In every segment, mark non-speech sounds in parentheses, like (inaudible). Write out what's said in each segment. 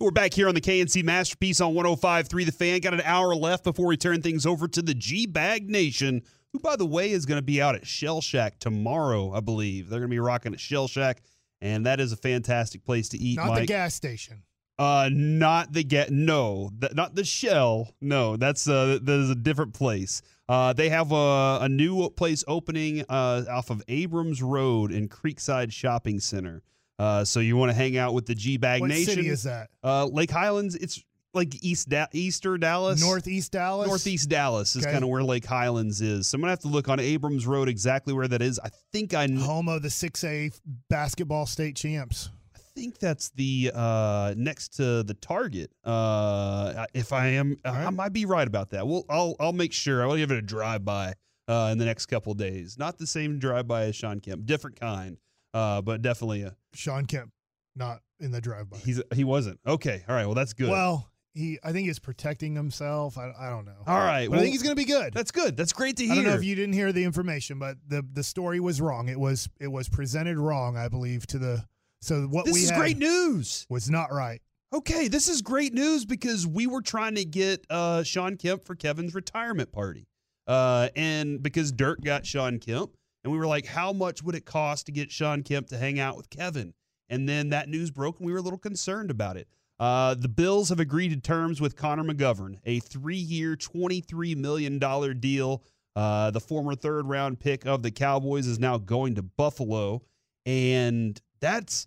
We're back here on the KNC Masterpiece on 105.3 The Fan. Got an hour left before we turn things over to the G-Bag Nation, who, by the way, is going to be out at Shell Shack tomorrow, I believe. They're going to be rocking at Shell Shack, and that is a fantastic place to eat, Not Mike. the gas station. Uh, not the get. No, th- not the Shell. No, that's uh, that is a different place. Uh, they have a, a new place opening uh, off of Abrams Road in Creekside Shopping Center. Uh, so you want to hang out with the G Bag Nation? What city is that? Uh, Lake Highlands. It's like East da- Easter Dallas. Northeast Dallas. Northeast Dallas is Okay. kind of where Lake Highlands is. So I'm gonna have to look on Abrams Road exactly where that is. I think I, kn- Home of the 6A basketball state champs. I think that's the uh, next to the Target. Uh, if I am, I might be right about that. Well, I'll I'll make sure. I'll give it a drive by uh, in the next couple days. Not the same drive by as Sean Kemp, different kind, uh, but definitely a, Sean Kemp, not in the drive-by. he's he wasn't okay. All right, well that's good. Well, he I think he's protecting himself. I, I don't know. all right, well I think he's going to be good. that's good. That's great to hear. I don't know if you didn't hear the information, but the the story was wrong. It was it was presented wrong, I believe, to the so what this we is great news. was not right. Okay, this is great news because we were trying to get uh, Sean Kemp for Kevin's retirement party. Uh, and because Dirk got Sean Kemp, and we were like, how much would it cost to get Sean Kemp to hang out with Kevin? And then that news broke, and we were a little concerned about it. Uh, the Bills have agreed to terms with Connor McGovern, a three year, $23 million deal. Uh, the former third round pick of the Cowboys is now going to Buffalo. And that's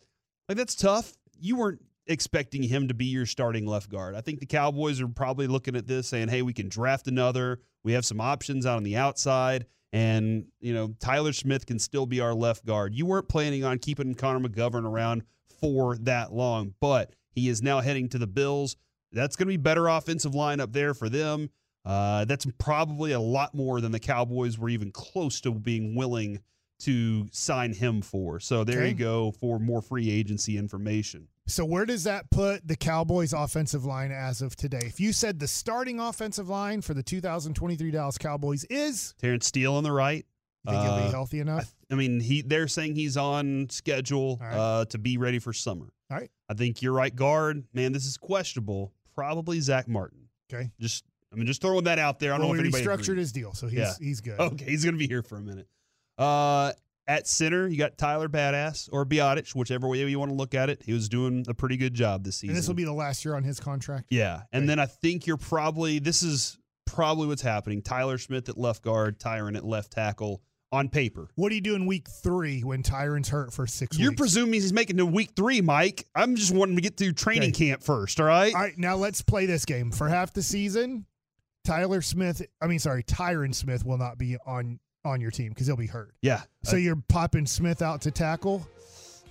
like that's tough. You weren't expecting him to be your starting left guard. I think the Cowboys are probably looking at this saying, "Hey, we can draft another. We have some options out on the outside." And, you know, Tyler Smith can still be our left guard. You weren't planning on keeping Connor McGovern around for that long, but he is now heading to the Bills. That's going to be better offensive line up there for them. Uh, that's probably a lot more than the Cowboys were even close to being willing to sign him for. So there Okay. you go for more free agency information. So where does that put the Cowboys offensive line as of today? If you said the starting offensive line for the 2023 Dallas Cowboys is, Terence Steele on the right. you think he'll Uh, be healthy I, enough? I mean, he they're saying he's on schedule right. uh, to be ready for summer. All right. I think you're right guard. Man, this is questionable. Probably Zack Martin. Okay. Just I mean, just throwing that out there. I don't well, know if anybody restructured agrees. his deal, so he's Yeah. he's good. Okay, he's gonna be here for a minute. Uh, at center, you got Tyler Badass or Biadasz, whichever way you want to look at it. He was doing a pretty good job this season. and this will be the last year on his contract. Yeah. And Okay. then I think you're probably this is probably what's happening. Tyler Smith at left guard, Tyron at left tackle on paper. What do you do in week three when Tyron's hurt for 6 You're weeks? presuming he's making to week three, Mike. I'm just wanting to get through training Okay. camp first, all right? All right, now let's play this game. For half the season, Tyler Smith, I mean, sorry, Tyron Smith will not be on on your team because he'll be hurt. Yeah. So you're popping Smith out to tackle.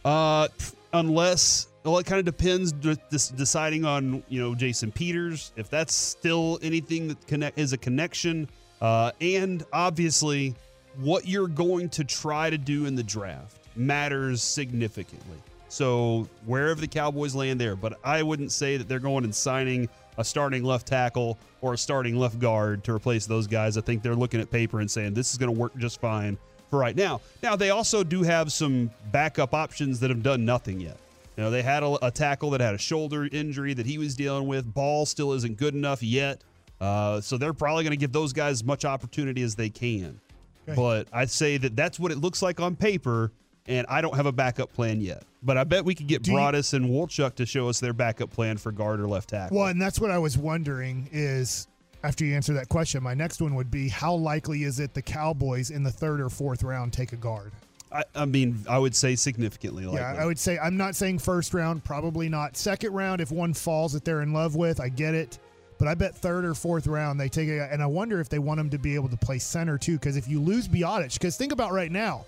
Uh, unless well, it kind of depends. dis- deciding on you know Jason Peters if that's still anything that connect is a connection, uh, and obviously what you're going to try to do in the draft matters significantly. So wherever the Cowboys land there, but I wouldn't say that they're going and signing a starting left tackle or a starting left guard to replace those guys. I think they're looking at paper and saying this is going to work just fine for right now. Now they also do have some backup options that have done nothing yet. You know, they had a, a tackle that had a shoulder injury that he was dealing with. Ball still isn't good enough yet. Uh, so they're probably going to give those guys as much opportunity as they can. Okay. But I'd say that that's what it looks like on paper, and I don't have a backup plan yet. But I bet we could get Do you- Broadus and Wolchuk to show us their backup plan for guard or left tackle. Well, and that's what I was wondering is after you answer that question, my next one would be how likely is it the Cowboys in the third or fourth round take a guard? I, I mean, I would say significantly. Likely. Yeah, I would say I'm not saying first round, probably not. Second round, if one falls that they're in love with, I get it. But I bet third or fourth round they take a, and I wonder if they want him to be able to play center too. Because if you lose Biadasz, because think about right now,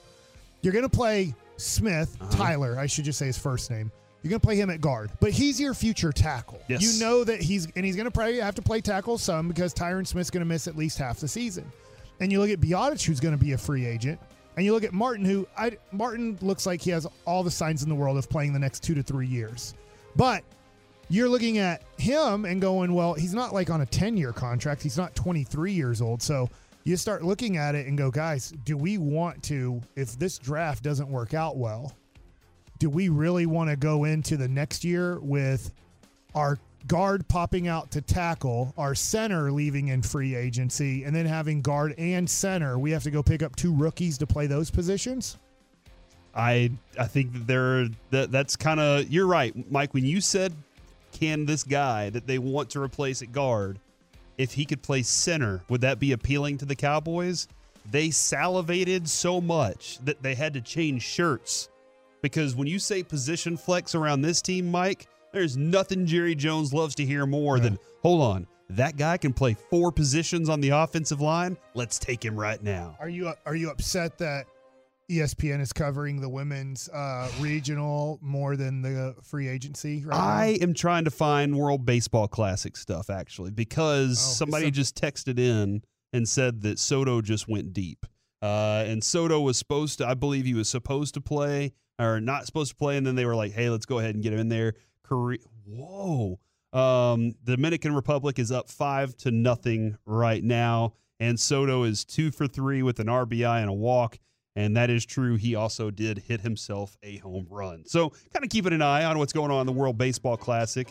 you're going to play Smith, Uh-huh. Tyler, I should just say his first name. You're going to play him at guard, but he's your future tackle. Yes. You know that he's, and he's going to probably have to play tackle some because Tyron Smith's going to miss at least half the season. And you look at Biadasz, who's going to be a free agent, and you look at Martin, who I, Martin looks like he has all the signs in the world of playing the next two to three years. But you're looking at him and going, well, he's not like on a 10 year contract. He's not 23 years old. So you start looking at it and go, guys, do we want to, if this draft doesn't work out well, do we really want to go into the next year with our guard popping out to tackle, our center leaving in free agency, and then having guard and center? We have to go pick up two rookies to play those positions? I I think that they're that that's kind of you're right, Mike. When you said can this guy that they want to replace at guard, if he could play center, would that be appealing to the Cowboys? They salivated so much that they had to change shirts because when you say position flex around this team, Mike, there's nothing Jerry Jones loves to hear more than hold on. That guy can play four positions on the offensive line. Let's take him right now. Are you are you upset that ESPN is covering the women's uh, regional more than the free agency? Right I now? am trying to find World Baseball Classic stuff actually because Oh, somebody so- just texted in and said that Soto just went deep. Uh, and Soto was supposed to, I believe he was supposed to play or not supposed to play. And then they were like, hey, let's go ahead and get him in there. Korea, whoa. Um, the Dominican Republic is up five to nothing right now. And Soto is two for three with an RBI and a walk. And that is true. He also did hit himself a home run. So, kind of keeping an eye on what's going on in the World Baseball Classic,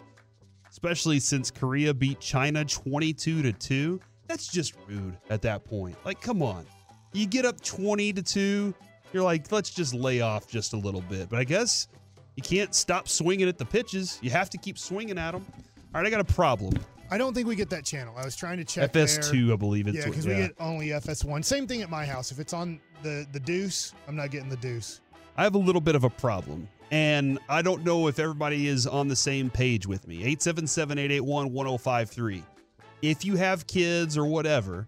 especially since Korea beat China 22 to 2. That's just rude at that point. Like, come on. You get up 20 to 2, you're like, let's just lay off just a little bit. But I guess you can't stop swinging at the pitches. You have to keep swinging at them. All right, I got a problem. I don't think we get that channel. I was trying to check. FS2, I believe it's Yeah, because we get only FS1. Same thing at my house. If it's on the the deuce, I'm not getting the deuce. I have a little bit of a problem. And I don't know if everybody is on the same page with me. 877 881 1053. If you have kids or whatever,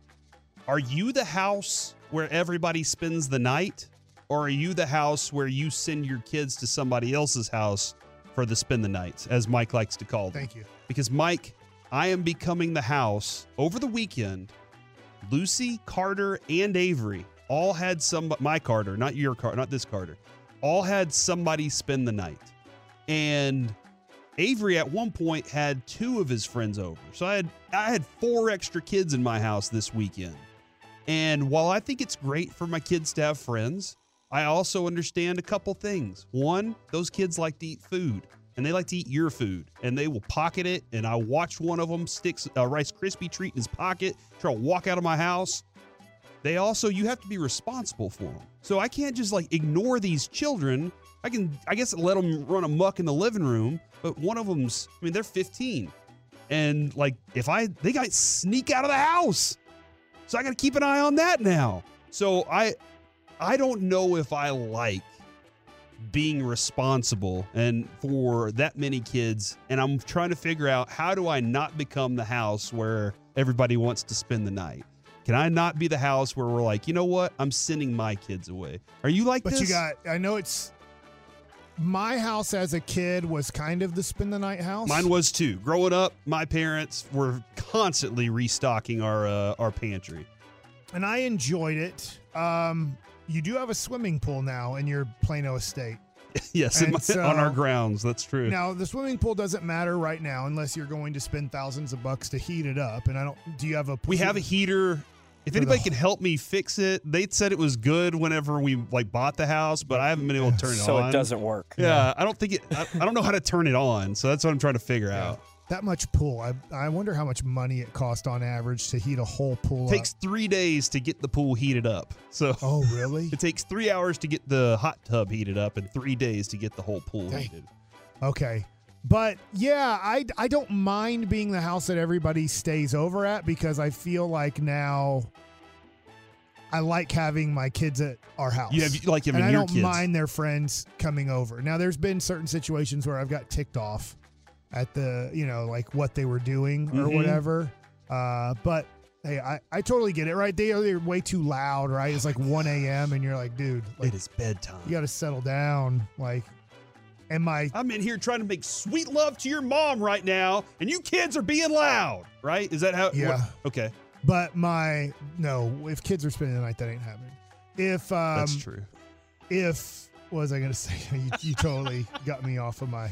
are you the house where everybody spends the night? Or are you the house where you send your kids to somebody else's house for the spend the nights, as Mike likes to call them? Thank you. Because, Mike, I am becoming the house over the weekend. Lucy, Carter, and Avery all had some, my Carter, not your Carter, not this Carter, all had somebody spend the night. And Avery at one point had two of his friends over. So I had I had four extra kids in my house this weekend. And while I think it's great for my kids to have friends, I also understand a couple things. One, those kids like to eat food and they like to eat your food and they will pocket it. And I watched one of them stick a Rice Krispie treat in his pocket, try to walk out of my house. They also, you have to be responsible for them. So I can't just like ignore these children. I can, I guess, let them run amuck in the living room, but one of them's, I mean, they're 15. And like, if I, they got sneak out of the house. So I got to keep an eye on that now. So I, I don't know if I like being responsible and for that many kids and I'm trying to figure out how do I not become the house where everybody wants to spend the night. Can I not be the house where we're like, you know what? I'm sending my kids away. Are you like But this? you got I know it's my house as a kid was kind of the spend the night house. Mine was too. Growing up, my parents were constantly restocking our uh, our pantry. and I enjoyed it. Um you do have a swimming pool now in your Plano estate. (laughs) yes, my- so- on our grounds. That's true. Now, the swimming pool doesn't matter right now unless you're going to spend thousands of bucks to heat it up. And I don't. Do you have a? We have a heater. If For the anybody wh- can help me fix it, they said it was good whenever we like bought the house, but I haven't been able to turn it so on. So it doesn't work. Yeah, I don't think it. I, I don't know how to turn it on, so that's what I'm trying to figure out. That much pool. I I wonder how much money it cost on average to heat a whole pool. It takes up. three days to get the pool heated up. So Oh, really? (laughs) it takes three hours to get the hot tub heated up and three days to get the whole pool Dang. heated. Okay. But yeah, I, I don't mind being the house that everybody stays over at because I feel like now I like having my kids at our house. You have like having and I don't kids. mind their friends coming over. Now, there's been certain situations where I've got ticked off at the, you know, like what they were doing or Mhm. whatever. Uh, but hey, I, I totally get it, right? They are they're way too loud, right? It's like 1 a.m. and you're like, dude, like, It is bedtime. you got to settle down. Like, and my I'm in here trying to make sweet love to your mom right now, and you kids are being loud, right? Is that how? Yeah. what- okay, But my no, if kids are spending the night, that ain't happening. If um, that's true. if what was I gonna (laughs) say? you, you totally got me off of my.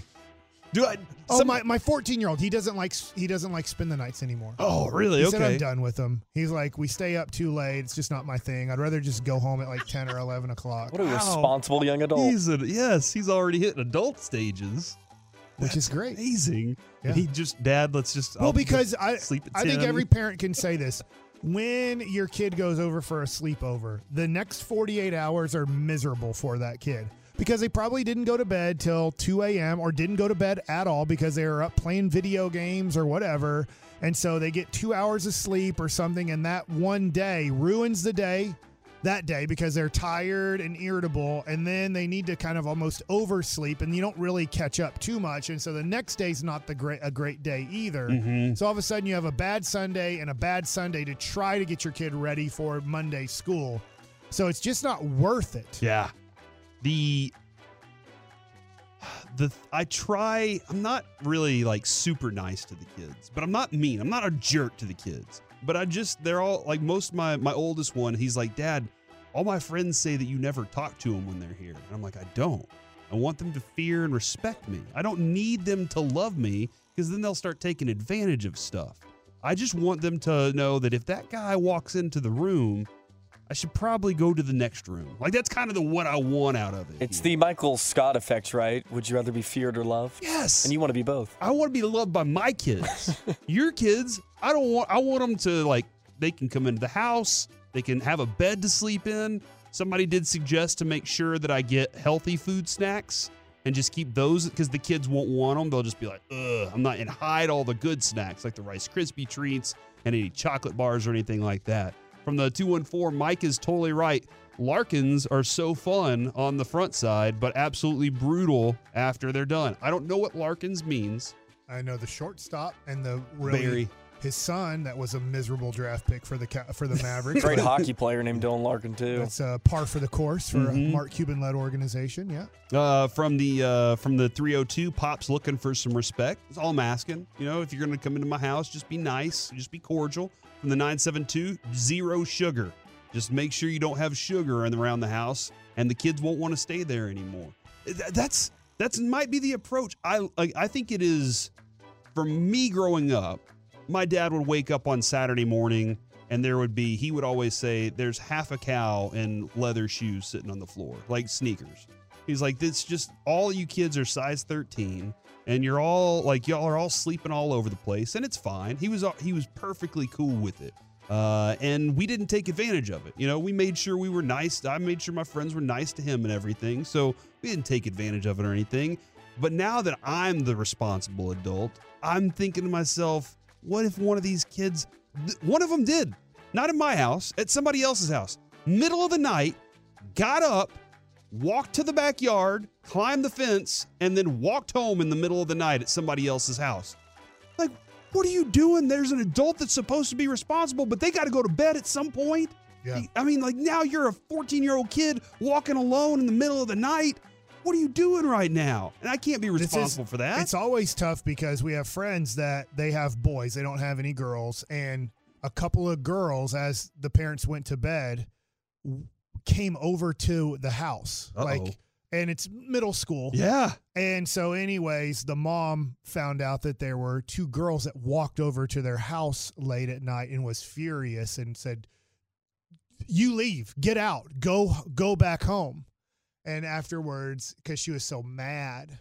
Do I? Oh some- my my fourteen year old. He doesn't like he doesn't like spend the nights anymore. Oh, really? He okay. said I'm done with them. He's like, we stay up too late. It's just not my thing. I'd rather just go home at like ten or eleven o'clock, What a Wow. responsible young adult. He's a, yes, he's already hitting adult stages. which is great. Amazing. Yeah. And he just, Dad, let's just. Well, I'll because I sleep at I think every parent can say this. When your kid goes over for a sleepover, the next 48 hours are miserable for that kid because they probably didn't go to bed till 2 a.m. or didn't go to bed at all because they were up playing video games or whatever. And so they get two hours of sleep or something, and that one day ruins the day that day because they're tired and irritable and then they need to kind of almost oversleep and you don't really catch up too much and so the next day's not the great a great day either Mhm. so all of a sudden you have a bad sunday and a bad sunday to try to get your kid ready for monday school so it's just not worth it Yeah. The the I try I'm not really like super nice to the kids, but I'm not mean. I'm not a jerk to the kids. But I just they're all like most my my oldest one, he's like, "Dad, all my friends say that you never talk to them when they're here." And I'm like, "I don't. I want them to fear and respect me. I don't need them to love me because then they'll start taking advantage of stuff. I just want them to know that if that guy walks into the room, I should probably go to the next room. Like that's kind of the what I want out of it. It's here. the Michael Scott effect, right? Would you rather be feared or loved? yes. And you want to be both. I want to be loved by my kids. (laughs) Your kids, I don't want. I want them to like. They can come into the house. They can have a bed to sleep in. Somebody did suggest to make sure that I get healthy food snacks and just keep those because the kids won't want them. They'll just be like, ugh, I'm not, and hide all the good snacks like the Rice Krispie treats and any chocolate bars or anything like that. From the 214, Mike is totally right. Larkins are so fun on the front side, but absolutely brutal after they're done. I don't know what Larkins means. i know the shortstop and the really Very. his son that was a miserable draft pick for the for the mavericks Great hockey player named Dylan Larkin, too. that's uh, par for the course for Mhm. a mark cuban led organization yeah Uh, from the uh, from the 302, Pop's looking for some respect. That's all I'm asking. You know, if you're going to come into my house, just be nice, just be cordial. From the 972, zero sugar. Just make sure you don't have sugar around the house, and the kids won't want to stay there anymore. That's that's might be the approach. I I I think it is. For me growing up, my dad would wake up on Saturday morning, and there would be he would always say, "There's half a cow in leather shoes sitting on the floor, like sneakers." He's like, "This just all you kids are size 13, and you're all like y'all are all sleeping all over the place, and it's fine." He was he was perfectly cool with it, uh, and we didn't take advantage of it. You know, we made sure we were nice. I made sure my friends were nice to him and everything, so we didn't take advantage of it or anything. But now that I'm the responsible adult, I'm thinking to myself, what if one of these kids, one of them did, not in my house, at somebody else's house, middle of the night, got up, walked to the backyard, climbed the fence, and then walked home in the middle of the night at somebody else's house. Like, what are you doing? There's an adult that's supposed to be responsible, but they got to go to bed at some point. Yeah. I mean, like now you're a 14 year old kid walking alone in the middle of the night. What are you doing right now? And I can't be This is- responsible for that. It's always tough because we have friends that they have boys, they don't have any girls, and a couple of girls, as the parents went to bed, came over to the house, Uh-oh. like, and it's middle school, yeah. and so, anyways, the mom found out that there were two girls that walked over to their house late at night and was furious and said, "You leave, get out, go, go back home." And afterwards, because she was so mad,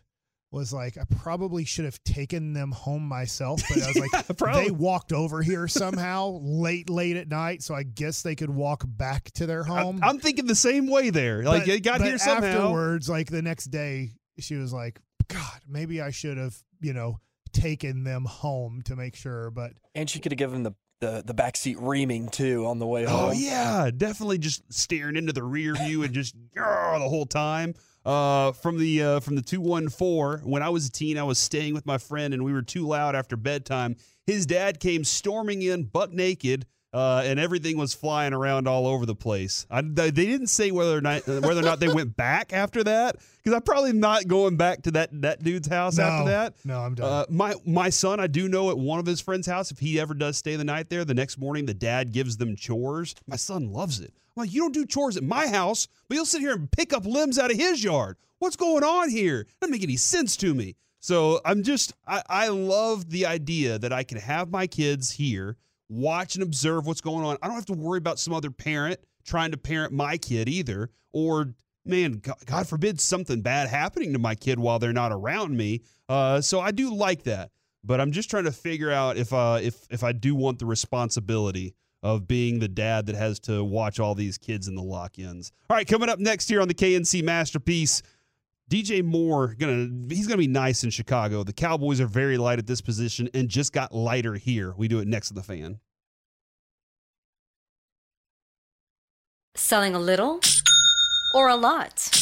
was like, "I probably should have taken them home myself." But I was like, (laughs) probably. they walked over here somehow late, late at night, so I guess they could walk back to their home. I'm thinking the same way there. Like, But- you got but here somehow. Afterwards, like the next day, she was like, "God, maybe I should have you know, taken them home to make sure. But And she could have given the, the, the backseat reaming too on the way oh, home. Oh yeah, definitely just staring into the rear view and just (laughs) "Grr," the whole time. Uh, from the uh, from the two one four. When I was a teen, I was staying with my friend, and we were too loud after bedtime. His dad came storming in, butt naked, uh, and everything was flying around all over the place. I, they didn't say whether or not whether or not they went back after that, because I'm probably not going back to that that dude's house no, after that. no, I'm done. Uh, my my son, I do know at one of his friends' house, if he ever does stay the night there, the next morning the dad gives them chores. My son loves it. I'm like, you don't do chores at my house, but you'll sit here and pick up limbs out of his yard. What's going on here? Doesn't make any sense to me. So I'm just, I, I love the idea that I can have my kids here, watch and observe what's going on. I don't have to worry about some other parent trying to parent my kid either, or man, God, forbid something bad happening to my kid while they're not around me. Uh, so I do like that, but I'm just trying to figure out if uh, if if I do want the responsibility of being the dad that has to watch all these kids in the lock-ins. All right, coming up next here on the KNC Masterpiece. DJ Moore gonna he's gonna be nice in Chicago. The Cowboys are very light at this position and just got lighter here. We do it next to the fan. Selling a little or a lot?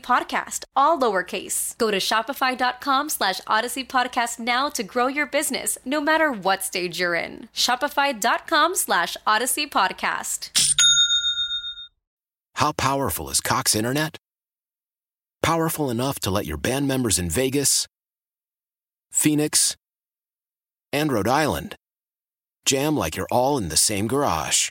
podcast, all lowercase. Go to shopify.com slash odyssey podcast now to grow your business, no matter what stage you're in. Shopify.com slash odyssey podcast. How powerful is Cox Internet? Powerful enough to let your band members in Vegas, Phoenix, and Rhode Island jam like you're all in the same garage.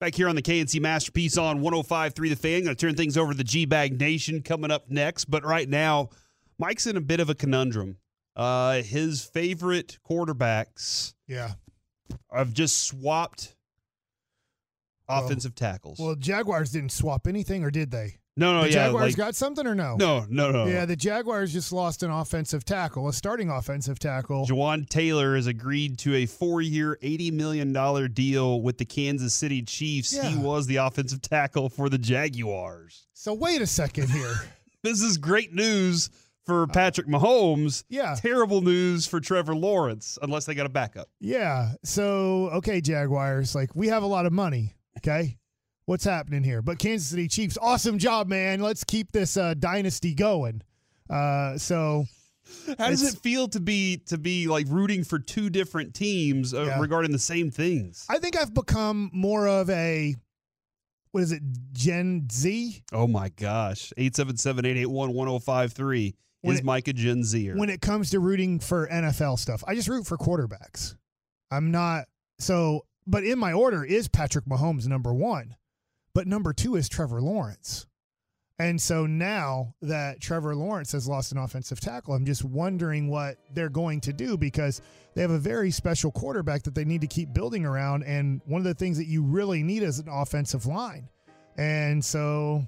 Back here on the KNC Masterpiece on 105.3 The Fan. Going to turn things over to the G Bag Nation coming up next. But right now, Mike's in a bit of a conundrum. Uh, his favorite quarterbacks yeah. have just swapped Well- offensive tackles. Well, Jaguars didn't swap anything, or did they? No, no, the yeah. Jaguars like- got something or no? no, no, no. Yeah, the Jaguars just lost an offensive tackle, a starting offensive tackle. Jawaan Taylor has agreed to a four-year, eighty million dollar deal with the Kansas City Chiefs. He was the offensive tackle for the Jaguars. So wait a second here. (laughs) This is great news for uh, Patrick Mahomes. Yeah. Terrible news for Trevor Lawrence, unless they got a backup. Yeah. So, okay, Jaguars, like we have a lot of money. Okay. What's happening here? But Kansas City Chiefs, awesome job, man. Let's keep this uh, dynasty going. Uh, so, How does it feel to be to be like rooting for two different teams uh, Yeah. regarding the same things? I think I've become more of a, what is it, Gen Z? Oh my gosh. 877-881-1053 When is it- a Gen Zer. when it comes to rooting for NFL stuff. I just root for quarterbacks. I'm not so, but in my order is Patrick Mahomes number one, but number two is Trevor Lawrence. And so now that Trevor Lawrence has lost an offensive tackle, I'm just wondering what they're going to do because they have a very special quarterback that they need to keep building around. And one of the things that you really need is an offensive line. And so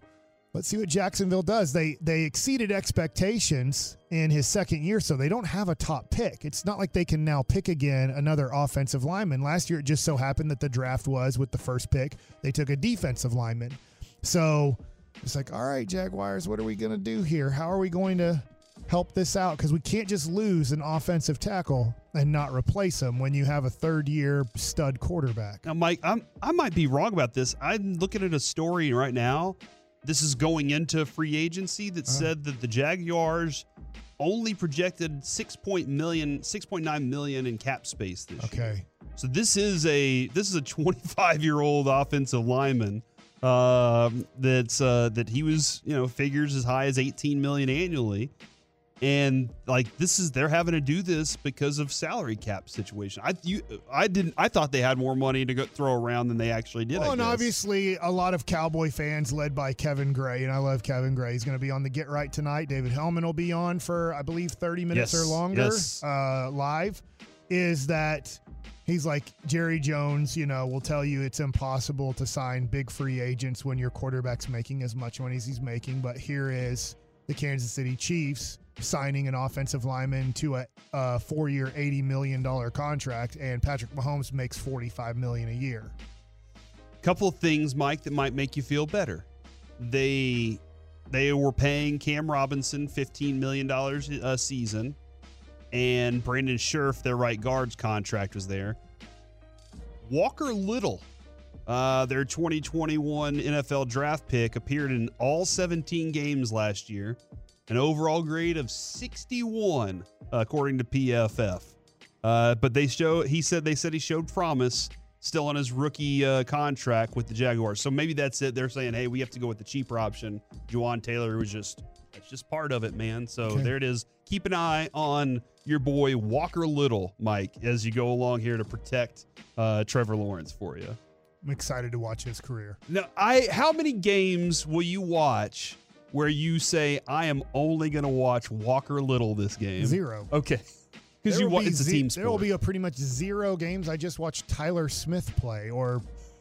let's see what Jacksonville does. They they exceeded expectations in his second year, so they don't have a top pick. It's not like they can now pick again another offensive lineman. Last year, it just so happened that the draft was with the first pick. They took a defensive lineman. So it's like, all right, Jaguars, what are we going to do here? How are we going to help this out? Because we can't just lose an offensive tackle and not replace him when you have a third year stud quarterback. Now, Mike, I'm I might be wrong about this. I'm looking at a story right now. This is going into free agency that Uh-huh. said that the Jaguars only projected 6 point million 6.9 million in cap space this year. Okay. So this is a this is a 25 year old offensive lineman um, that's uh, that he was you know figures as high as 18 million annually, and like this is they're having to do this because of salary cap situation. I you I didn't I thought they had more money to go throw around than they actually did. Well, and obviously, a lot of Cowboy fans led by Kevin Gray, and I love Kevin Gray. He's going to be on the Get Right tonight. David Helman will be on for, I believe, 30 minutes Yes, or longer yes. uh, live. Is that he's like Jerry Jones, you know, will tell you it's impossible to sign big free agents when your quarterback's making as much money as he's making. But here is the Kansas City Chiefs signing an offensive lineman to a, a four-year, eighty million dollar contract, and Patrick Mahomes makes forty-five million a year. couple things, Mike, that might make you feel better. They they were paying Cam Robinson fifteen million dollars a season, and Brandon Scherff, their right guard's contract was there. Walker Little, uh, their 2021 NFL draft pick, appeared in all 17 games last year, an overall grade of 61, according to PFF. Uh, but they show he said they said he showed promise still on his rookie uh, contract with the Jaguars. So maybe that's it. They're saying, hey, we have to go with the cheaper option. Jawaan Taylor was just that's just part of it, man. So Okay. there it is. Keep an eye on your boy Walker Little, Mike, as you go along here to protect uh, Trevor Lawrence for you. I'm excited to watch his career. Now, I how many games will you watch where you say I am only going to watch Walker Little this game? Zero. Okay, (laughs) because you will wa- be it's a team There will be a pretty much zero games. I just watched Tyler Smith play or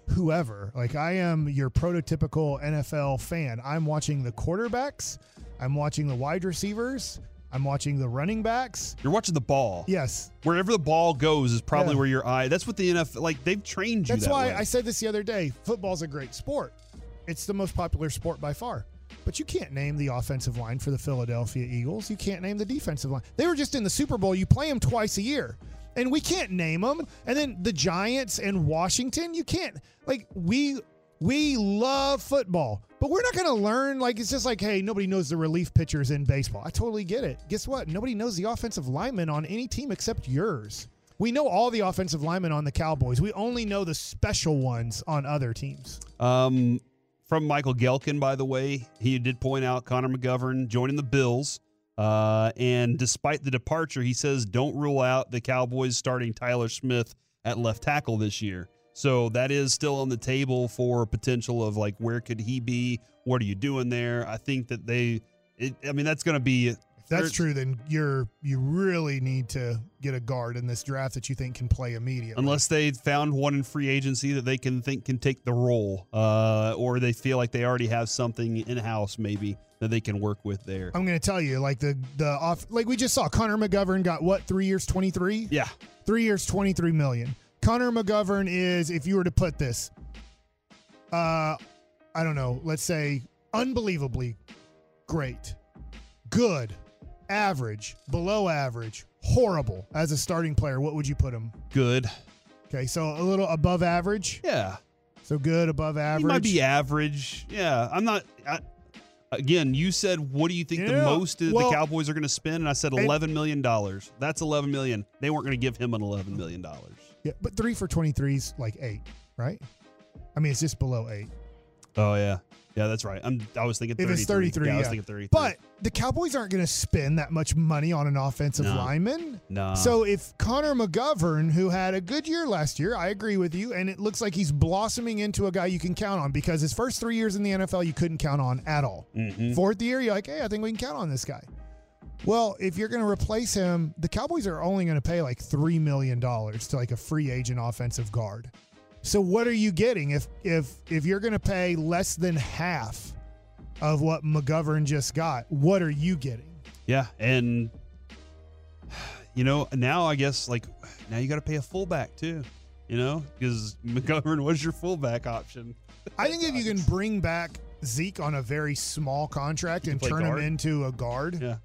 whoever. Like I am your prototypical NFL fan. I'm watching the quarterbacks. I'm watching the wide receivers. I'm watching the running backs. You're watching the ball. Yes. Wherever the ball goes is probably Yeah. where your eye. That's what the NFL like. They've trained you. That's that why way. I said this the other day. Football's a great sport. It's the most popular sport by far. But you can't name the offensive line for the Philadelphia Eagles. You can't name the defensive line. They were just in the Super Bowl. You play them twice a year. And we can't name them. And then the Giants and Washington, you can't. Like we we love football. But we're not going to learn like it's just like, hey, nobody knows the relief pitchers in baseball. I totally get it. Guess what? Nobody knows the offensive linemen on any team except yours. We know all the offensive linemen on the Cowboys. We only know the special ones on other teams. Um, from Michael Gehlken, by the way, he did point out Connor McGovern joining the Bills. Uh, and despite the departure, he says don't rule out the Cowboys starting Tyler Smith at left tackle this year. So that is still on the table for potential of like where could he be? What are you doing there? I think that they, it, I mean, that's going to be. That's true, then you're you really need to get a guard in this draft that you think can play immediately. Unless they found one in free agency that they can think can take the role, uh, or they feel like they already have something in house maybe that they can work with there. I'm going to tell you, like the the off, like we just saw, Connor McGovern got what three years, twenty three. Yeah, three years, twenty three million. Connor McGovern is, if you were to put this, uh, I don't know, let's say unbelievably great, good, average, below average, horrible as a starting player, what would you put him? Good. Okay, so a little above average. Yeah. So good, above average. He might be average. Yeah. I'm not. I, again, you said, what do you think the most well- the Cowboys are going to spend? And I said $11 million. That's 11 million. They weren't going to give him an $11 million. Yeah, but three for 23 is like eight, right? I mean, it's just below eight. Oh, yeah. Yeah, that's right. I'm, I was thinking If 33. it's 33, Yeah. I was thinking 33. But the Cowboys aren't going to spend that much money on an offensive No. lineman. No. So if Connor McGovern, who had a good year last year, I agree with you, and it looks like he's blossoming into a guy you can count on because his first three years in the NFL you couldn't count on at all. Mhm. Fourth year, you're like, hey, I think we can count on this guy. Well, if you're going to replace him, the Cowboys are only going to pay like three million dollars to like a free agent offensive guard. So what are you getting if if if you're going to pay less than half of what McGovern just got? What are you getting? Yeah, and you know now I guess like now you got to pay a fullback too. You know because McGovern was your fullback option. I think if you can bring back Zeke on a very small contract and turn guard. him into a guard, Yeah,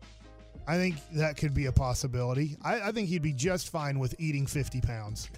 I think that could be a possibility. I, I think he'd be just fine with eating 50 pounds.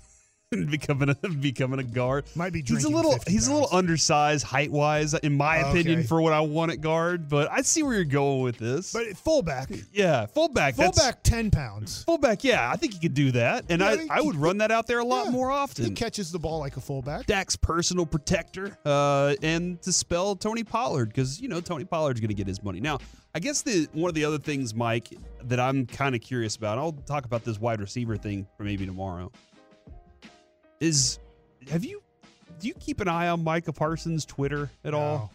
(laughs) becoming a becoming a guard. Might be He's a little 50 he's a little undersized height wise in my Okay. opinion for what I want at guard. But I see where you're going with this. But fullback, yeah, fullback. fullback 10 pounds. Fullback, yeah, I think he could do that, and Yeah, I, he- I would run that out there a lot Yeah. more often. He catches the ball like a fullback. Dak's personal protector, uh, and to spell Tony Pollard because you know Tony Pollard's going to get his money. Now, I guess the one of the other things, Mike, that I'm kind of curious about. I'll talk about this wide receiver thing for maybe tomorrow. Is have you do you keep an eye on Micah Parsons' Twitter at all?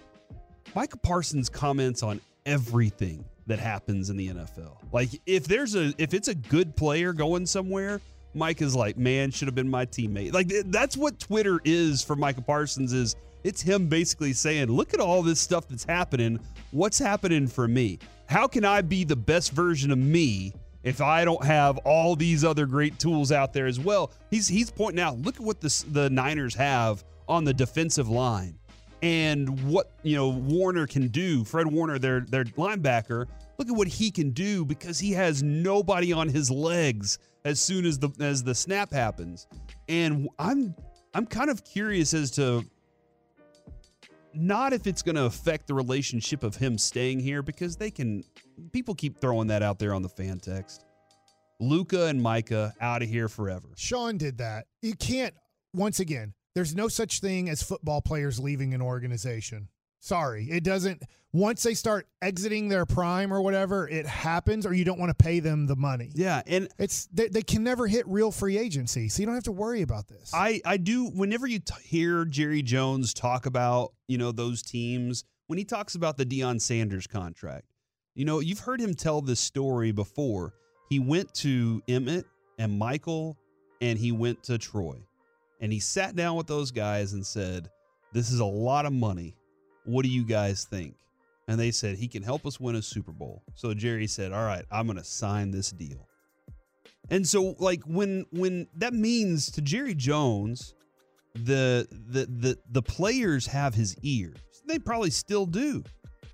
Micah Parsons comments on everything that happens in the NFL. Like if there's a if it's a good player going somewhere, Mike is like, man, should have been my teammate. Like that's what Twitter is for Micah Parsons is it's him basically saying, look at all this stuff that's happening. What's happening for me? How can I be the best version of me if I don't have all these other great tools out there as well? He's he's pointing out, look at what the the Niners have on the defensive line and what you know Warner can do. Fred Warner, their their linebacker. Look at what he can do because he has nobody on his legs as soon as the as the snap happens. And I'm I'm kind of curious as to not if it's going to affect the relationship of him staying here because they can people keep throwing that out there on the fan text. Luka and Micah out of here forever. Sean did that. You can't, once again, there's no such thing as football players leaving an organization. Sorry. It doesn't, once they start exiting their prime or whatever, it happens or you don't want to pay them the money. Yeah, and It's, they, they can never hit real free agency. So you don't have to worry about this. I I do whenever you t- hear Jerry Jones talk about you know those teams when he talks about the Deion Sanders contract, you know you've heard him tell this story before. He went to Emmitt and Michael, and he went to Troy, and he sat down with those guys and said, "This is a lot of money. What do you guys think?" And they said he can help us win a Super Bowl. So Jerry said, "All right, I'm going to sign this deal." And so like when when that means to Jerry Jones, the the the the players have his ears. They probably still do.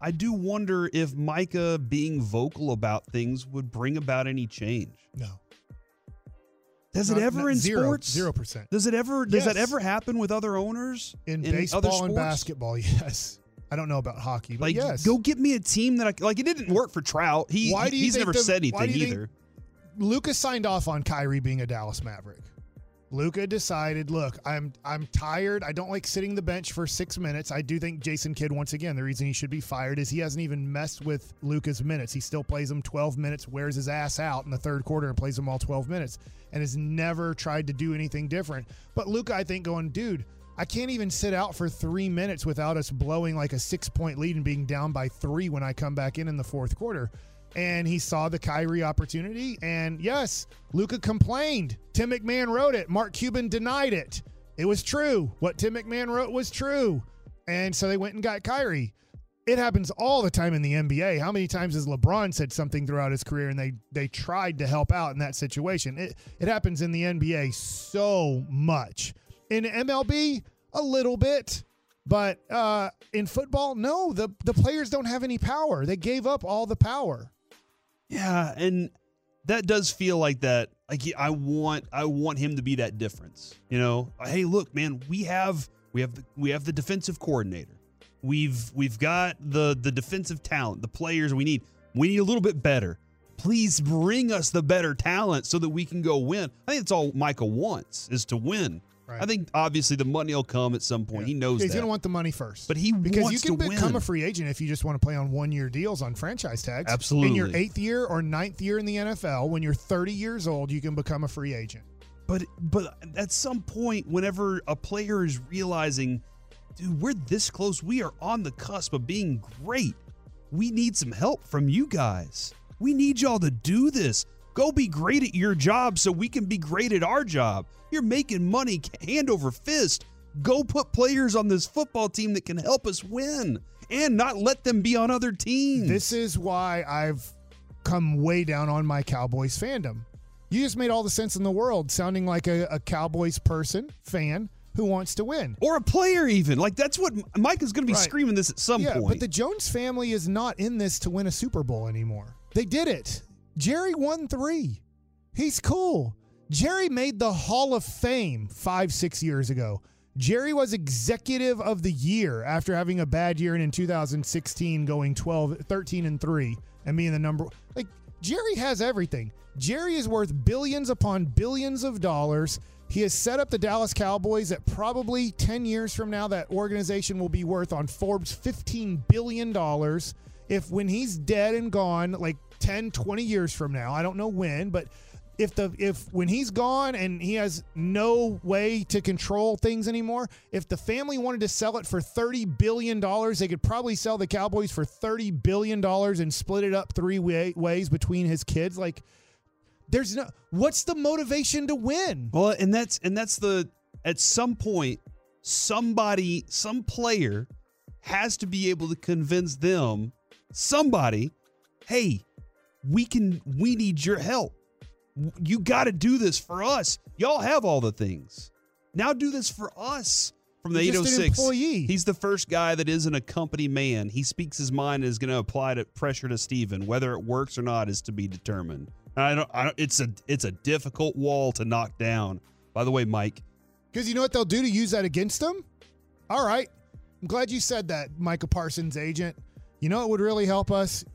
I do wonder if Micah being vocal about things would bring about any change. no. Does Not- it ever not in zero- sports? Zero percent. Does it ever does that ever happen with other owners In, other baseball and basketball, (laughs) yes. I don't know about hockey, but Like yes. go get me a team that I like it didn't work for Trout. He Why do you he's never the- said anything either. Luka's signed off on Kyrie being a Dallas Maverick. Luka decided, look, I'm I'm tired. I don't like sitting the bench for six minutes. I do think Jason Kidd, once again, the reason he should be fired is he hasn't even messed with Luka's minutes. He still plays him 12 minutes, wears his ass out in the third quarter and plays him all 12 minutes, and has never tried to do anything different. But Luka, I think, going, dude, I can't even sit out for three minutes without us blowing like a six point lead and being down by three when I come back in in the fourth quarter and he saw the Kyrie opportunity. And yes, Luka complained. Tim McMahon wrote it. Mark Cuban denied it. It was true. What Tim McMahon wrote was true. And so they went and got Kyrie. It happens all the time in the NBA. How many times has LeBron said something throughout his career and they they tried to help out in that situation? It it happens in the NBA so much. In MLB, a little bit. But uh, in football, no, the, the players don't have any power. They gave up all the power. Yeah, and that does feel like that. Like I want, I want him to be that difference. You know, hey, look, man, we have, we have, the, we have the defensive coordinator. We've, we've got the the defensive talent, the players we need. We need a little bit better. Please bring us the better talent so that we can go win. I think that's all Michael wants is to win. Right. I think obviously the money will come at some point. He knows He's going to want the money first. But he because wants you can to become win. a free agent if you just want to play on one year deals on franchise tags. Absolutely. In your eighth year or ninth year in the NFL, when you're 30 years old, you can become a free agent. But but at some point, whenever a player is realizing, dude, we're this close, we are on the cusp of being great. We need some help from you guys. We need y'all to do this. Go be great at your job so we can be great at our job. You're making money hand over fist. Go put players on this football team that can help us win and not let them be on other teams. This is why I've come way down on my Cowboys fandom. You just made all the sense in the world, sounding like a, a Cowboys person, fan who wants to win. or a player even. Like that's what Mike is going to be Right. screaming this at some yeah, point. but the Jones family is not in this to win a Super Bowl anymore. They did it. Jerry won three. He's cool. Jerry made the Hall of Fame five, six years ago. Jerry was executive of the year after having a bad year and in 2016 going 12, 13 and 3 and being the number like Jerry has everything. Jerry is worth billions upon billions of dollars. He has set up the Dallas Cowboys that probably 10 years from now that organization will be worth on Forbes 15 billion dollars if when he's dead and gone like 10 20 years from now. I don't know when, but if the if when he's gone and he has no way to control things anymore, if the family wanted to sell it for 30 billion dollars, they could probably sell the Cowboys for 30 billion dollars and split it up three way, ways between his kids like there's no what's the motivation to win? Well, and that's and that's the at some point somebody some player has to be able to convince them somebody, "Hey, we can we need your help. You got to do this for us. Y'all have all the things. Now do this for us." From the You're just an 806. employee. He's the first guy that isn't a company man. He speaks his mind and is going to apply to pressure to Stephen. Whether it works or not is to be determined. I don't, I don't it's a it's a difficult wall to knock down. By the way, Mike, Because you know what they'll do to use that against them? All right. I'm glad you said that, Micah Parsons' agent. You know it would really help us?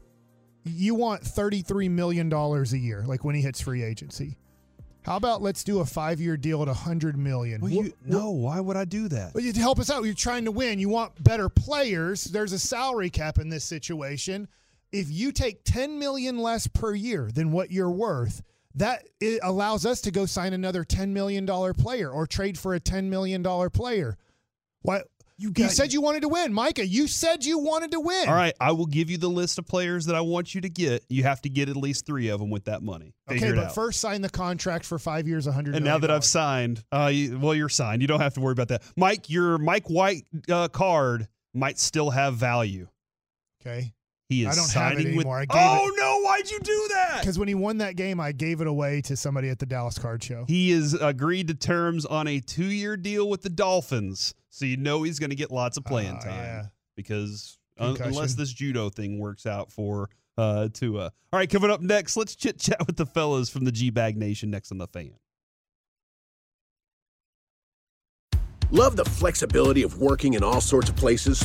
You want $33 million a year, like when he hits free agency. How about let's do a five year deal at a 100 million? well, you, no, why would I do that? Well, you help us out. You're trying to win. You want better players. There's a salary cap in this situation. If you take 10 million less per year than what you're worth, that allows us to go sign another 10 million dollar player or trade for a 10 million dollar player. What you, got- said you wanted to win, Micah. You said you wanted to win. All right, I will give you the list of players that I want you to get. You have to get at least three of them with that money. Figure Okay, but out. first sign the contract for five years, 100 and now that I've signed, uh, you, well, you're signed. You don't have to worry about that. Mike, your Mike White uh, card might still have value. okay. He is I don't have it signing with. anymore. I gave oh it- no! Why'd you do that? Because when he won that game, I gave it away to somebody at the Dallas Card Show. He has agreed to terms on a two-year deal with the Dolphins, so you know he's going to get lots of playing Ah, time yeah. because un- unless this judo thing works out for uh, Tua. All right, coming up next, let's chit chat with the fellas from the G Bag Nation next on the fan. Love the flexibility of working in all sorts of places?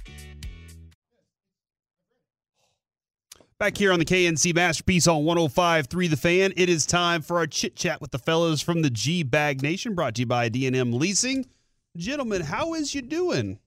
Back here on the K&C Masterpiece on 105.3 The Fan, it is time for our chit chat with the fellows from the G Bag Nation, brought to you by D&M Leasing. Gentlemen, how is you doing?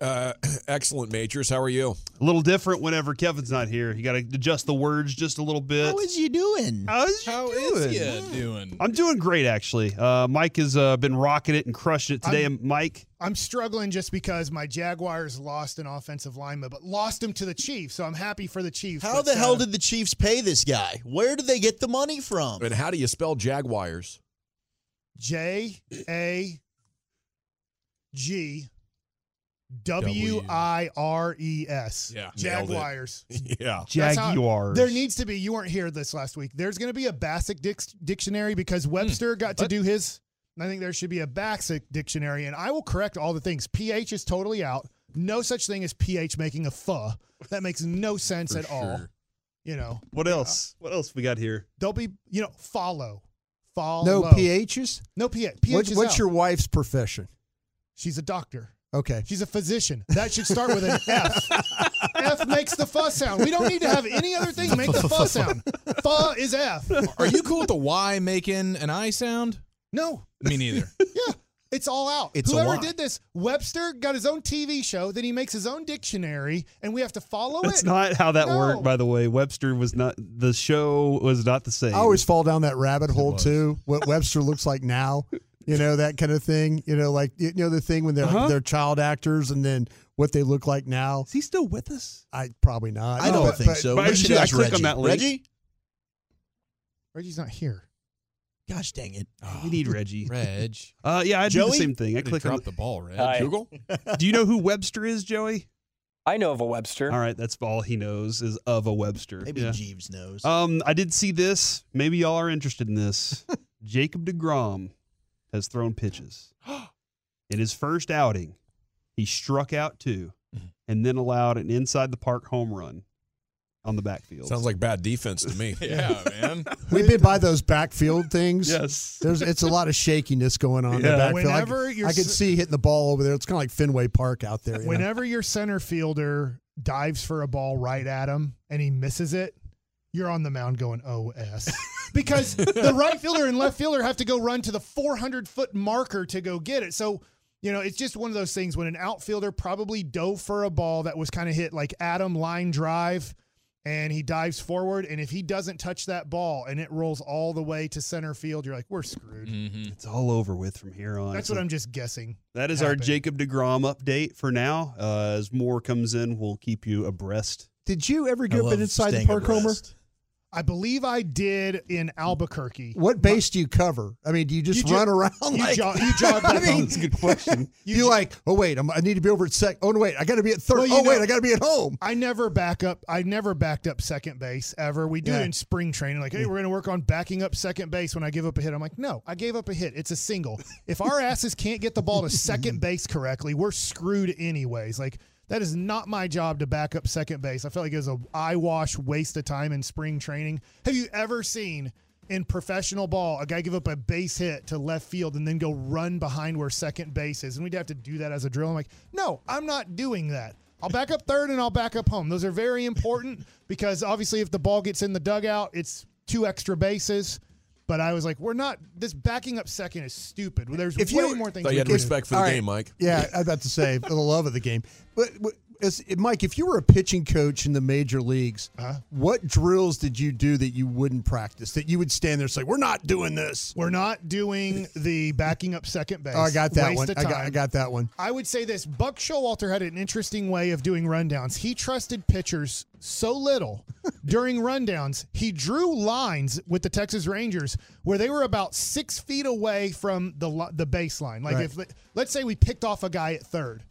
Uh, (clears throat) excellent, Majors. How are you? A little different whenever Kevin's not here. You got to adjust the words just a little bit. How is you doing? How is you How doing? is you doing? I'm doing great, actually. Uh, Mike has uh, been rocking it and crushing it today. I'm- Mike, I'm struggling just because my Jaguars lost an offensive lineman, but lost him to the Chiefs. So I'm happy for the Chiefs. How but, the hell uh, did the Chiefs pay this guy? Where did they get the money from? And how do you spell Jaguars? J A G W I R E S? Yeah. Jaguars. (laughs) yeah. Jaguars. there needs to be. You weren't here this last week. There's going to be a Bacsik dic- dictionary because Hmm. Webster got to do his. I think there should be a Bacsik dictionary, and I will correct all the things. PH is totally out. No such thing as PH making a fuh. That makes no sense For at all. You know what else? What else we got here? they'll be. You know follow. Follow. No PHs? No PH. PH What- is what's out. your wife's profession? She's a doctor. Okay. She's a physician. That should start with an (laughs) F. F makes the fuh sound. We don't need to have any other thing make the fuh sound. (laughs) Fuh is F. Are you cool with the Y making an I sound? No. Me neither. (laughs) Yeah. It's all out. It's Whoever lie. did this, Webster got his own TV show, then he makes his own dictionary, and we have to follow That's it. That's not how that No. worked, by the way. Webster was not, the show was not the same. I always fall down that rabbit hole too. What Webster looks like now, you know that kind of thing. You know, like you know the thing when they're Uh-huh. they're child actors and then what they look like now. Is he still with us? I probably not. I don't but- think but- so. but We I should should- I ask click on Reggie. that link. Reggie? Reggie's not here. Gosh dang it. We need Reggie. (laughs) Reg. Uh, yeah, I do the same thing. I Way to click on. drop the ball, Reg. Hi. Google? (laughs) Do you know who Webster is, Joey? I know of a Webster. All right, that's all he knows is of a Webster. Maybe Yeah. Jeeves knows. Um, I did see this. Maybe y'all are interested in this. (laughs) Jacob DeGrom has thrown pitches. (gasps) In his first outing, he struck out 2 Mm-hmm. and then allowed an inside the park home run on the backfield. Sounds like bad defense to me. (laughs) Yeah, man. (laughs) We've been by those backfield things. Yes. There's it's a lot of shakiness going on in the backfield. I- Whenever I, you're can s- see hitting the ball over there. It's kind of like Fenway Park out there. you know? Whenever your center fielder dives for a ball right at him and he misses it, you're on the mound going OS. (laughs) because the right fielder and left fielder have to go run to the 400 foot marker to go get it. So, you know, it's just one of those things when an outfielder probably dove for a ball that was kind of hit like Adam line drive and he dives forward. And if he doesn't touch that ball and it rolls all the way to center field, you're like, we're screwed. Mm-hmm. It's all over with from here on. That's So what I'm just guessing. That is our. Jacob DeGrom update for now. Uh, as more comes in, we'll keep you abreast. Did you ever I get love been inside the staying park, Homer? Abreast. I believe I did in Albuquerque. What base do you cover? I mean, do you just You run ju- around you like jog- (laughs) you jog I mean, home. That's a good question. (laughs) You, like, oh wait, I'm, I need to be over at sec. Oh no, wait, I got to be at third. Well, you oh wait, I got to be at home. I never back up. I never backed up second base ever. We do Yeah. it in spring training. Like, hey, we're going to work on backing up second base when I give up a hit. I'm like, no, I gave up a hit. It's a single. if our asses can't get the ball to second (laughs) base correctly, we're screwed anyways. Like, That is not my job to back up second base. I felt like it was a eyewash waste of time in spring training. Have you ever seen in professional ball a guy give up a base hit to left field and then go run behind where second base is? And we'd have to do that as a drill. I'm like, no, I'm not doing that. I'll back up third and I'll back up home. Those are very important (laughs) because obviously if the ball gets in the dugout, it's two extra bases. But I was like, we're not. This backing up second is stupid. There's If way you- more things. Thought we you had can do. respect for the All right. game, Mike. Yeah, I was about to say for the love of the game. But, but as, Mike, if you were a pitching coach in the major leagues, Uh-huh. what drills did you do that you wouldn't practice? That you would stand there and say, "We're not doing this." We're not doing the backing up second base. Oh, I got that Waste one. I got. I got that one. I would say this: Buck Showalter had an interesting way of doing rundowns. He trusted pitchers so little (laughs) during rundowns. He drew lines with the Texas Rangers where they were about six feet away from the the baseline. Like Right. if let's say we picked off a guy at third.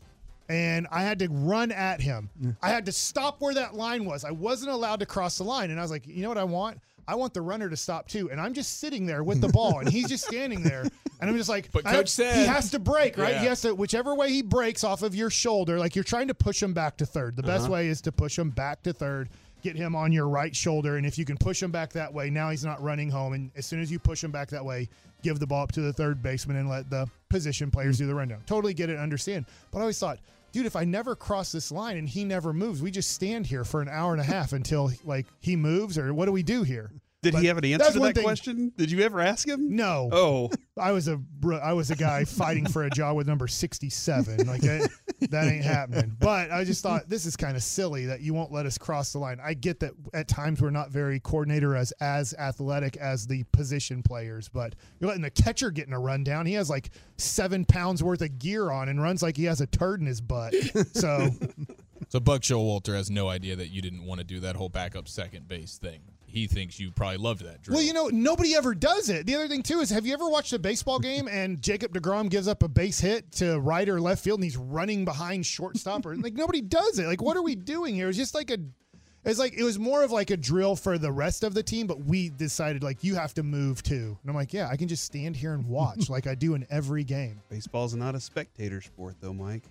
And I had to run at him. I had to stop where that line was. I wasn't allowed to cross the line. And I was like, you know what I want? I want the runner to stop too. And I'm just sitting there with the ball, and he's just standing there. And I'm just like, But Coach said- he has to break, right? Yeah. He has to, whichever way he breaks off of your shoulder, like you're trying to push him back to third. The best Uh-huh. way is to push him back to third, get him on your right shoulder. And if you can push him back that way, now he's not running home. And as soon as you push him back that way, give the ball up to the third baseman and let the position players do the rundown. Totally get it, understand. But I always thought, dude, if I never cross this line and he never moves, we just stand here for an hour and a half until like he moves, or what do we do here? Did But he have an answer to one that thing- question? Did you ever ask him? No. Oh, I was a br- I was a guy fighting for a job with number 67. Like that, that ain't happening. But I just thought this is kind of silly that you won't let us cross the line. I get that at times we're not very coordinator as as athletic as the position players, but you're letting the catcher get in a rundown. He has like seven pounds worth of gear on and runs like he has a turd in his butt. So (laughs) So Buck Showalter has no idea that you didn't want to do that whole backup second base thing. He thinks you probably loved that drill. Well, you know, nobody ever does it. The other thing too is, have you ever watched a baseball game (laughs) and Jacob Degrom gives up a base hit to right or left field and he's running behind shortstop or like nobody does it. Like, what are we doing here? It's just like a, it's like it was more of like a drill for the rest of the team, but we decided like you have to move too. And I'm like, yeah, I can just stand here and watch (laughs) like I do in every game. baseball's not a spectator sport, though, Mike.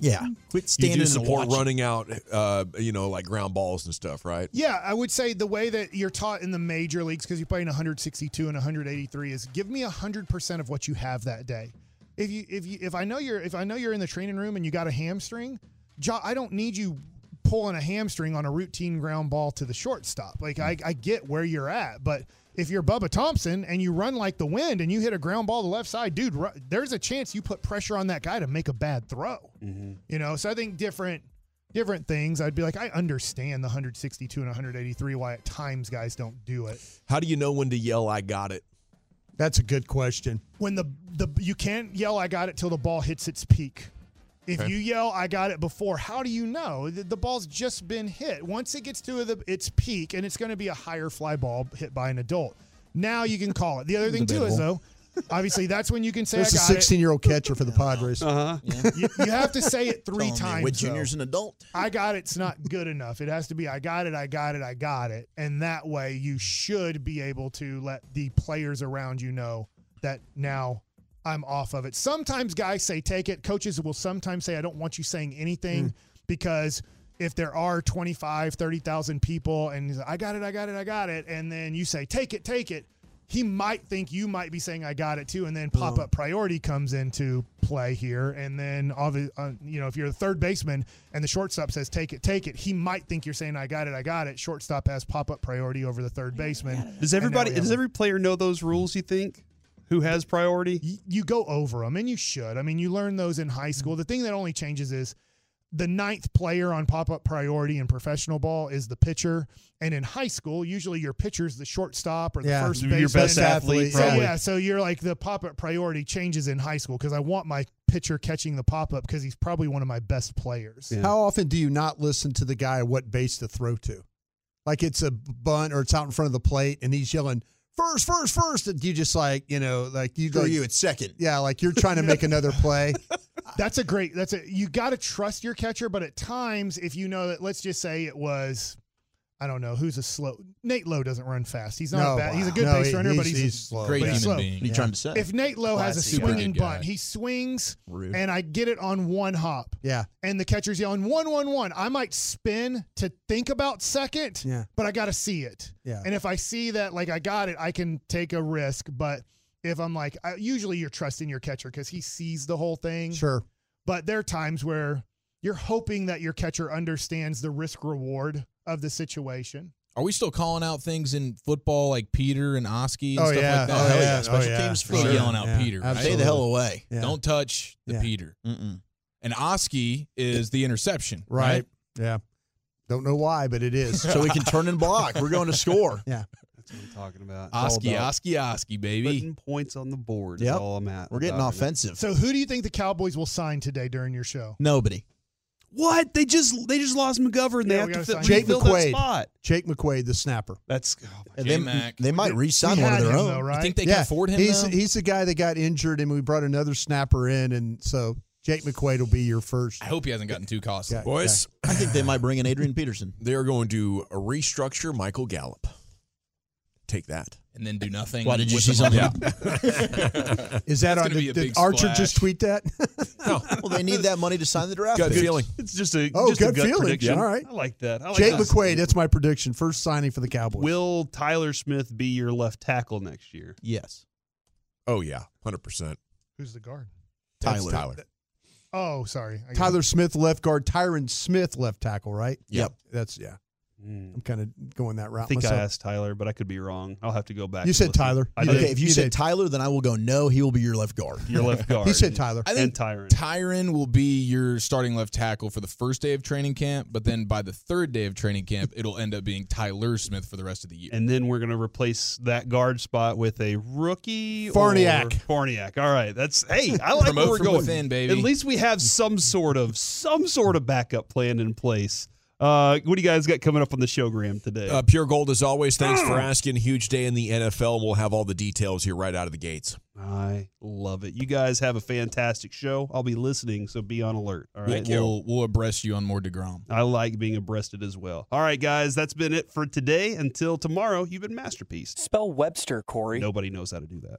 Yeah. Quit You standing do and support watching. running out, uh, you know, like ground balls and stuff, right? Yeah, I would say the way that you're taught in the major leagues because you play in 162 and 183 is give me 100% of what you have that day. If you if you if I know you're if I know you're in the training room and you got a hamstring, Jo- I don't need you pulling a hamstring on a routine ground ball to the shortstop. Like I, I get where you're at, but if you're Bubba Thompson and you run like the wind and you hit a ground ball to the left side, dude, there's a chance you put pressure on that guy to make a bad throw. Mm-hmm. You know, so I think different different things. I'd be like, I understand the 162 and 183 why at times guys don't do it. How do you know when to yell, I got it? That's a good question. When the the you can't yell I got it till the ball hits its peak. If Okay. you yell I got it before, how do you know? The, the ball's just been hit. Once it gets to the, its peak and it's going to be a higher fly ball hit by an adult. Now you can call it. The other thing too is though, obviously that's when you can say There's I a got it. 16 year old catcher for the Padres. Uh huh. You, you have to say it three Telling me times. Whit though. Junior's an adult. I got it's not good enough. It has to be I got it, I got it, I got it. And that way you should be able to let the players around you know that now I'm off of it. Sometimes guys say take it. Coaches will sometimes say I don't want you saying anything because if there are 25, 30,000 people and he's like, I got it, I got it, I got it and then you say take it, take it, he might think you might be saying I got it too, and then pop up priority comes into play here, and then obvi- uh, you know if you're the third baseman and the shortstop says take it, take it, he might think you're saying I got it, I got it. Shortstop has pop up priority over the third baseman. Does everybody? Does every player know those rules? You think? Who has priority? y- you go over them, and you should. I mean, you learn those in high school. The thing that only changes is the ninth player on pop up priority in professional ball is the pitcher, and in high school, usually your pitcher's the shortstop or the Yeah, first your baseman. best athlete, So yeah, so you're like the pop up priority changes in high school because I want my pitcher catching the pop up because he's probably one of my best players. Yeah. How often do you not listen to the guy what base to throw to? Like it's a bunt or it's out in front of the plate and he's yelling first, first, first. And you just like you know like you go like, you, it's second. yeah like you're trying to make (laughs) another play. That's a great. That's a you got to trust your catcher, but at times, if you know that, let's just say it was I don't know who's a slow. Nate Lowe doesn't run fast. He's not No, a bad. He's a good No, base he- runner, but he's- he's, he's slow. Great but he's human slow. being. What are you trying to say? If Nate Lowe has a swinging Good guy. bunt, he swings Rude. and I get it on one hop. Yeah. And the catcher's yelling one one one. I might spin to think about second, Yeah. but I got to see it. Yeah. And if I see that like I got it, I can take a risk. But if I'm like, I, usually you're trusting your catcher because he sees the whole thing. Sure. But there are times where you're hoping that your catcher understands the risk reward of the situation. Are we still calling out things in football like Peter and Oski and Oh, stuff yeah. like that? Oh, hell yeah. yeah. Special Oh, yeah. teams for sure. yelling out Yeah, Peter. Right? Stay the hell away. Yeah. Don't touch the Yeah. Peter. Mm-mm. And Oski is the interception. Right. Yeah. Don't know why, but it is. So we can turn and block. We're going to score. (laughs) yeah. That's what I'm talking about. Oski, about- Oski, Oski, baby. Putting points on the board Yep. is all I'm at. We're getting about it. offensive. So who do you think the Cowboys will sign today during your show? Nobody. What? They just they just lost McGovern. They Yeah, have to gotta fill, sign Jake refill that spot. Jake McQuaide, the snapper. That's oh And they, they might re-sign We one of their him, own. though, You think they yeah. can afford him? he's though? he's the guy that got injured, and we brought another snapper in, and so Jake McQuaide will be your first. I hope he hasn't gotten too costly. guy. Boys, (laughs) I think they might bring in Adrian Peterson. they are going to restructure Michael Gallup. Take that. And then do nothing. Why, did you see the money. something? (laughs) Is that on? gonna be Did, a did big Archer splash. just tweet that? (laughs) No. Well, they need that money to sign the draft. Gut pick. feeling. It's just a Oh, just a gut gut feeling. prediction. All right. I like that. I like Jake this. McQuaide. That's my prediction. First signing for the Cowboys. Will Tyler Smith be your left tackle next year? Yes. Oh yeah, hundred percent. Who's the guard? Tyler. Tyler. Oh, sorry. I Tyler Smith, left guard. Tyron Smith, left tackle. Right. Yep. That's yeah. Hmm. I'm kind of going that route. I think myself. I asked Tyler, but I could be wrong. I'll have to go back. You said listen. Tyler. I You did. Okay, if you, You said did. Tyler, then I will go. No, he will be your left guard. Your left (laughs) guard. He said Tyler. I and think Tyron. Tyron will be your starting left tackle for the first day of training camp, but then by the third day of training camp, it'll end up being Tyler Smith for the rest of the year. And then we're going to replace that guard spot with a rookie Farniak. or Farniak. All right, that's hey, I (laughs) like Promote where we're from going. within, baby. At least we have some sort of some sort of backup plan in place. Uh, what do you guys got coming up on the show, Graham, today? Uh, Pure Gold, as always. Thanks for (clears throat) asking. Huge day in the NFL. We'll have all the details here right out of the gates. I love it. You guys have a fantastic show. I'll be listening, so be on alert. All right. We'll, we'll abreast you on more DeGrom. I like being abreasted as well. All right, guys, that's been it for today. Until tomorrow, you've been Masterpiece. Spell Webster, Corey. Nobody knows how to do that.